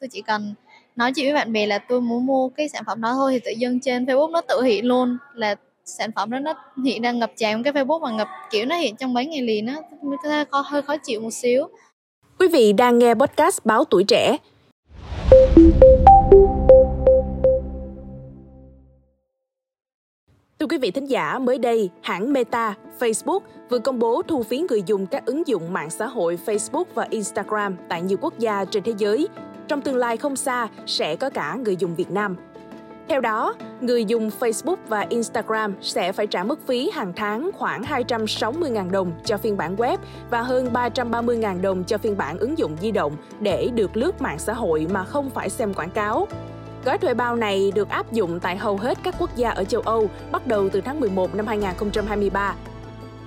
tôi chỉ cần nói chuyện với bạn bè là tôi muốn mua cái sản phẩm đó thôi, thì tự dưng trên Facebook nó tự hiện luôn là sản phẩm đó nó hiện đang ngập tràn cái Facebook mà ngập, kiểu, nó hiện trong mấy ngày liền á hơi khó hơi khó chịu một xíu. Quý vị đang nghe podcast báo tuổi trẻ. Thưa quý vị thính giả, mới đây, hãng Meta, Facebook vừa công bố thu phí người dùng các ứng dụng mạng xã hội Facebook và Instagram tại nhiều quốc gia trên thế giới. Trong tương lai không xa, sẽ có cả người dùng Việt Nam. Theo đó, người dùng Facebook và Instagram sẽ phải trả mức phí hàng tháng khoảng 260.000 đồng cho phiên bản web và hơn 330.000 đồng cho phiên bản ứng dụng di động để được lướt mạng xã hội mà không phải xem quảng cáo. Gói thuê bao này được áp dụng tại hầu hết các quốc gia ở châu Âu bắt đầu từ tháng 11 năm 2023.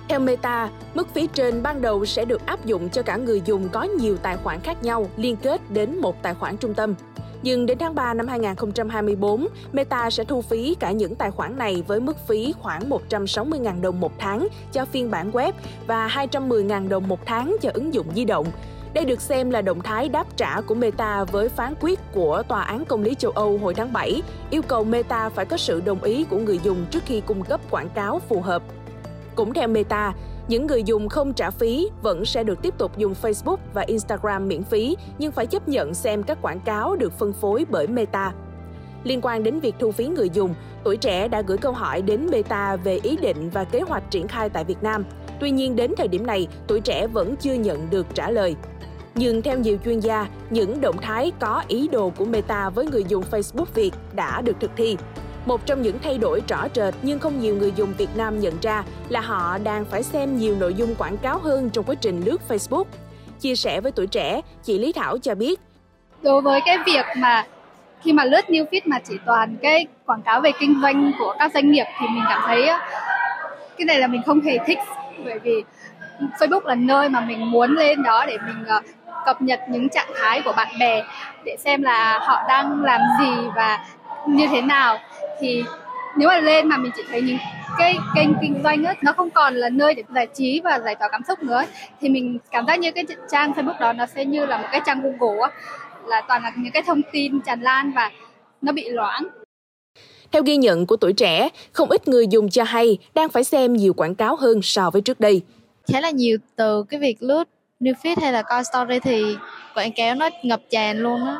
Theo Meta, mức phí trên ban đầu sẽ được áp dụng cho cả người dùng có nhiều tài khoản khác nhau liên kết đến một tài khoản trung tâm. Nhưng đến tháng 3 năm 2024, Meta sẽ thu phí cả những tài khoản này với mức phí khoảng 160.000 đồng một tháng cho phiên bản web và 210.000 đồng một tháng cho ứng dụng di động. Đây được xem là động thái đáp trả của Meta với phán quyết của Tòa án Công lý châu Âu hồi tháng 7, yêu cầu Meta phải có sự đồng ý của người dùng trước khi cung cấp quảng cáo phù hợp. Cũng theo Meta, những người dùng không trả phí vẫn sẽ được tiếp tục dùng Facebook và Instagram miễn phí, nhưng phải chấp nhận xem các quảng cáo được phân phối bởi Meta. Liên quan đến việc thu phí người dùng, tuổi trẻ đã gửi câu hỏi đến Meta về ý định và kế hoạch triển khai tại Việt Nam. Tuy nhiên đến thời điểm này, tuổi trẻ vẫn chưa nhận được trả lời. Nhưng theo nhiều chuyên gia, những động thái có ý đồ của Meta với người dùng Facebook Việt đã được thực thi. Một trong những thay đổi rõ rệt nhưng không nhiều người dùng Việt Nam nhận ra là họ đang phải xem nhiều nội dung quảng cáo hơn trong quá trình lướt Facebook. Chia sẻ với tuổi trẻ, chị Lý Thảo cho biết. Đối với cái việc mà khi mà lướt new feed mà chỉ toàn cái quảng cáo về kinh doanh của các doanh nghiệp thì mình cảm thấy cái này là mình không hề thích bởi vì Facebook là nơi mà mình muốn lên đó để mình ờ, cập nhật những trạng thái của bạn bè để xem là họ đang làm gì và như thế nào thì nếu mà lên mà mình chỉ thấy những cái kênh kinh doanh ấy, nó không còn là nơi để giải trí và giải tỏa cảm xúc nữa thì mình cảm giác như cái trang Facebook đó nó sẽ như là một cái trang Google á, là toàn là những cái thông tin tràn lan và nó bị loãng theo ghi nhận của tuổi trẻ, không ít người dùng cho hay đang phải xem nhiều quảng cáo hơn so với trước đây. Khá là nhiều từ cái việc lướt newsfeed hay là coi story thì quảng cáo nó ngập tràn luôn á,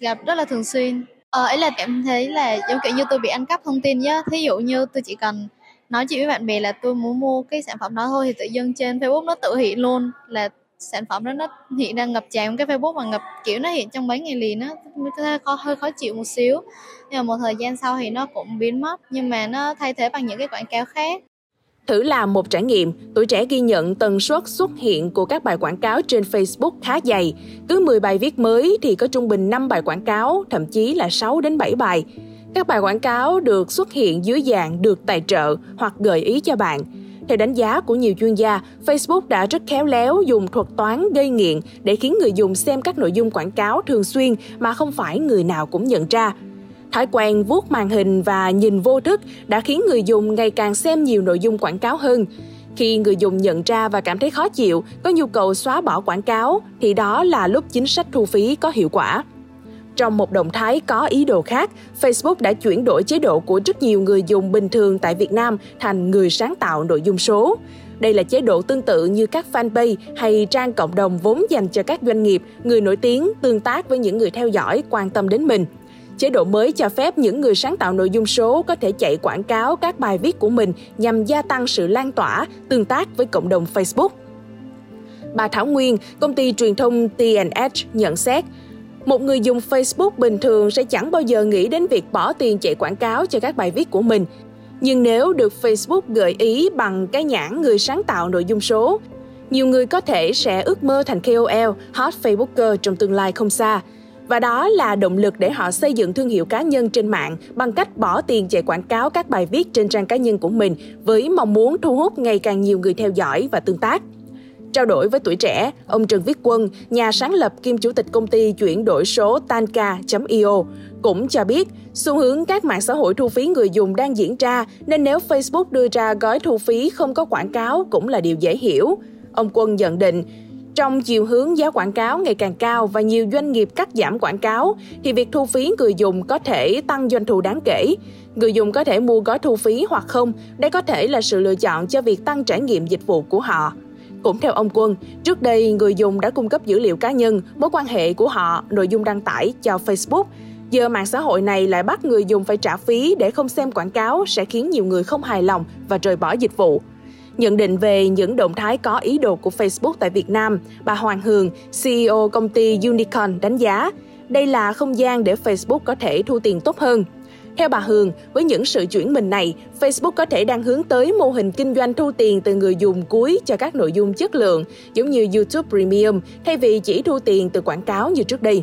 gặp rất là thường xuyên. Ờ, ấy là cảm thấy là giống kiểu như tôi bị ăn cắp thông tin nhá. Thí dụ như tôi chỉ cần nói chuyện với bạn bè là tôi muốn mua cái sản phẩm đó thôi thì tự dưng trên Facebook nó tự hiện luôn là sản phẩm đó nó hiện đang ngập tràn cái Facebook mà ngập kiểu nó hiện trong mấy ngày liền á hơi khó hơi khó chịu một xíu nhưng mà một thời gian sau thì nó cũng biến mất nhưng mà nó thay thế bằng những cái quảng cáo khác Thử làm một trải nghiệm, tuổi trẻ ghi nhận tần suất xuất hiện của các bài quảng cáo trên Facebook khá dày. Cứ 10 bài viết mới thì có trung bình 5 bài quảng cáo, thậm chí là 6 đến 7 bài. Các bài quảng cáo được xuất hiện dưới dạng được tài trợ hoặc gợi ý cho bạn. Theo đánh giá của nhiều chuyên gia, Facebook đã rất khéo léo dùng thuật toán gây nghiện để khiến người dùng xem các nội dung quảng cáo thường xuyên mà không phải người nào cũng nhận ra. Thói quen vuốt màn hình và nhìn vô thức đã khiến người dùng ngày càng xem nhiều nội dung quảng cáo hơn. Khi người dùng nhận ra và cảm thấy khó chịu, có nhu cầu xóa bỏ quảng cáo thì đó là lúc chính sách thu phí có hiệu quả. Trong một động thái có ý đồ khác, Facebook đã chuyển đổi chế độ của rất nhiều người dùng bình thường tại Việt Nam thành người sáng tạo nội dung số. Đây là chế độ tương tự như các fanpage hay trang cộng đồng vốn dành cho các doanh nghiệp, người nổi tiếng tương tác với những người theo dõi quan tâm đến mình. Chế độ mới cho phép những người sáng tạo nội dung số có thể chạy quảng cáo các bài viết của mình nhằm gia tăng sự lan tỏa, tương tác với cộng đồng Facebook. Bà Thảo Nguyên, công ty truyền thông TNH nhận xét, một người dùng Facebook bình thường sẽ chẳng bao giờ nghĩ đến việc bỏ tiền chạy quảng cáo cho các bài viết của mình. Nhưng nếu được Facebook gợi ý bằng cái nhãn người sáng tạo nội dung số, nhiều người có thể sẽ ước mơ thành KOL, hot Facebooker trong tương lai không xa. Và đó là động lực để họ xây dựng thương hiệu cá nhân trên mạng bằng cách bỏ tiền chạy quảng cáo các bài viết trên trang cá nhân của mình với mong muốn thu hút ngày càng nhiều người theo dõi và tương tác. Trao đổi với tuổi trẻ, ông Trần Viết Quân, nhà sáng lập kiêm chủ tịch công ty chuyển đổi số Tanka.io, cũng cho biết xu hướng các mạng xã hội thu phí người dùng đang diễn ra nên nếu Facebook đưa ra gói thu phí không có quảng cáo cũng là điều dễ hiểu. Ông Quân nhận định, trong chiều hướng giá quảng cáo ngày càng cao và nhiều doanh nghiệp cắt giảm quảng cáo, thì việc thu phí người dùng có thể tăng doanh thu đáng kể. Người dùng có thể mua gói thu phí hoặc không, đây có thể là sự lựa chọn cho việc tăng trải nghiệm dịch vụ của họ. Cũng theo ông Quân, trước đây người dùng đã cung cấp dữ liệu cá nhân, mối quan hệ của họ, nội dung đăng tải cho Facebook. Giờ mạng xã hội này lại bắt người dùng phải trả phí để không xem quảng cáo sẽ khiến nhiều người không hài lòng và rời bỏ dịch vụ. Nhận định về những động thái có ý đồ của Facebook tại Việt Nam, bà Hoàng Hường, CEO công ty Unicorn đánh giá, đây là không gian để Facebook có thể thu tiền tốt hơn. Theo bà Hường, với những sự chuyển mình này, Facebook có thể đang hướng tới mô hình kinh doanh thu tiền từ người dùng cuối cho các nội dung chất lượng, giống như YouTube Premium, thay vì chỉ thu tiền từ quảng cáo như trước đây.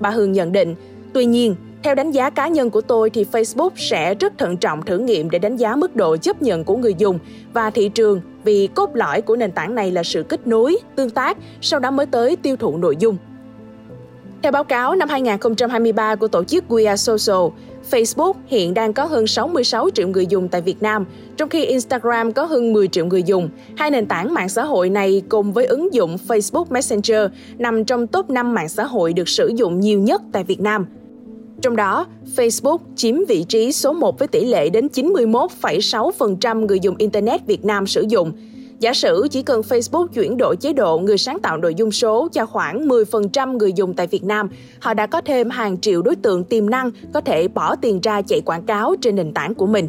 Bà Hường nhận định, tuy nhiên, theo đánh giá cá nhân của tôi thì Facebook sẽ rất thận trọng thử nghiệm để đánh giá mức độ chấp nhận của người dùng và thị trường vì cốt lõi của nền tảng này là sự kết nối, tương tác, sau đó mới tới tiêu thụ nội dung. Theo báo cáo năm 2023 của tổ chức We Are Social, Facebook hiện đang có hơn 66 triệu người dùng tại Việt Nam, trong khi Instagram có hơn 10 triệu người dùng. Hai nền tảng mạng xã hội này cùng với ứng dụng Facebook Messenger nằm trong top 5 mạng xã hội được sử dụng nhiều nhất tại Việt Nam – trong đó, Facebook chiếm vị trí số 1 với tỷ lệ đến 91,6% người dùng Internet Việt Nam sử dụng. Giả sử chỉ cần Facebook chuyển đổi chế độ người sáng tạo nội dung số cho khoảng 10% người dùng tại Việt Nam, họ đã có thêm hàng triệu đối tượng tiềm năng có thể bỏ tiền ra chạy quảng cáo trên nền tảng của mình.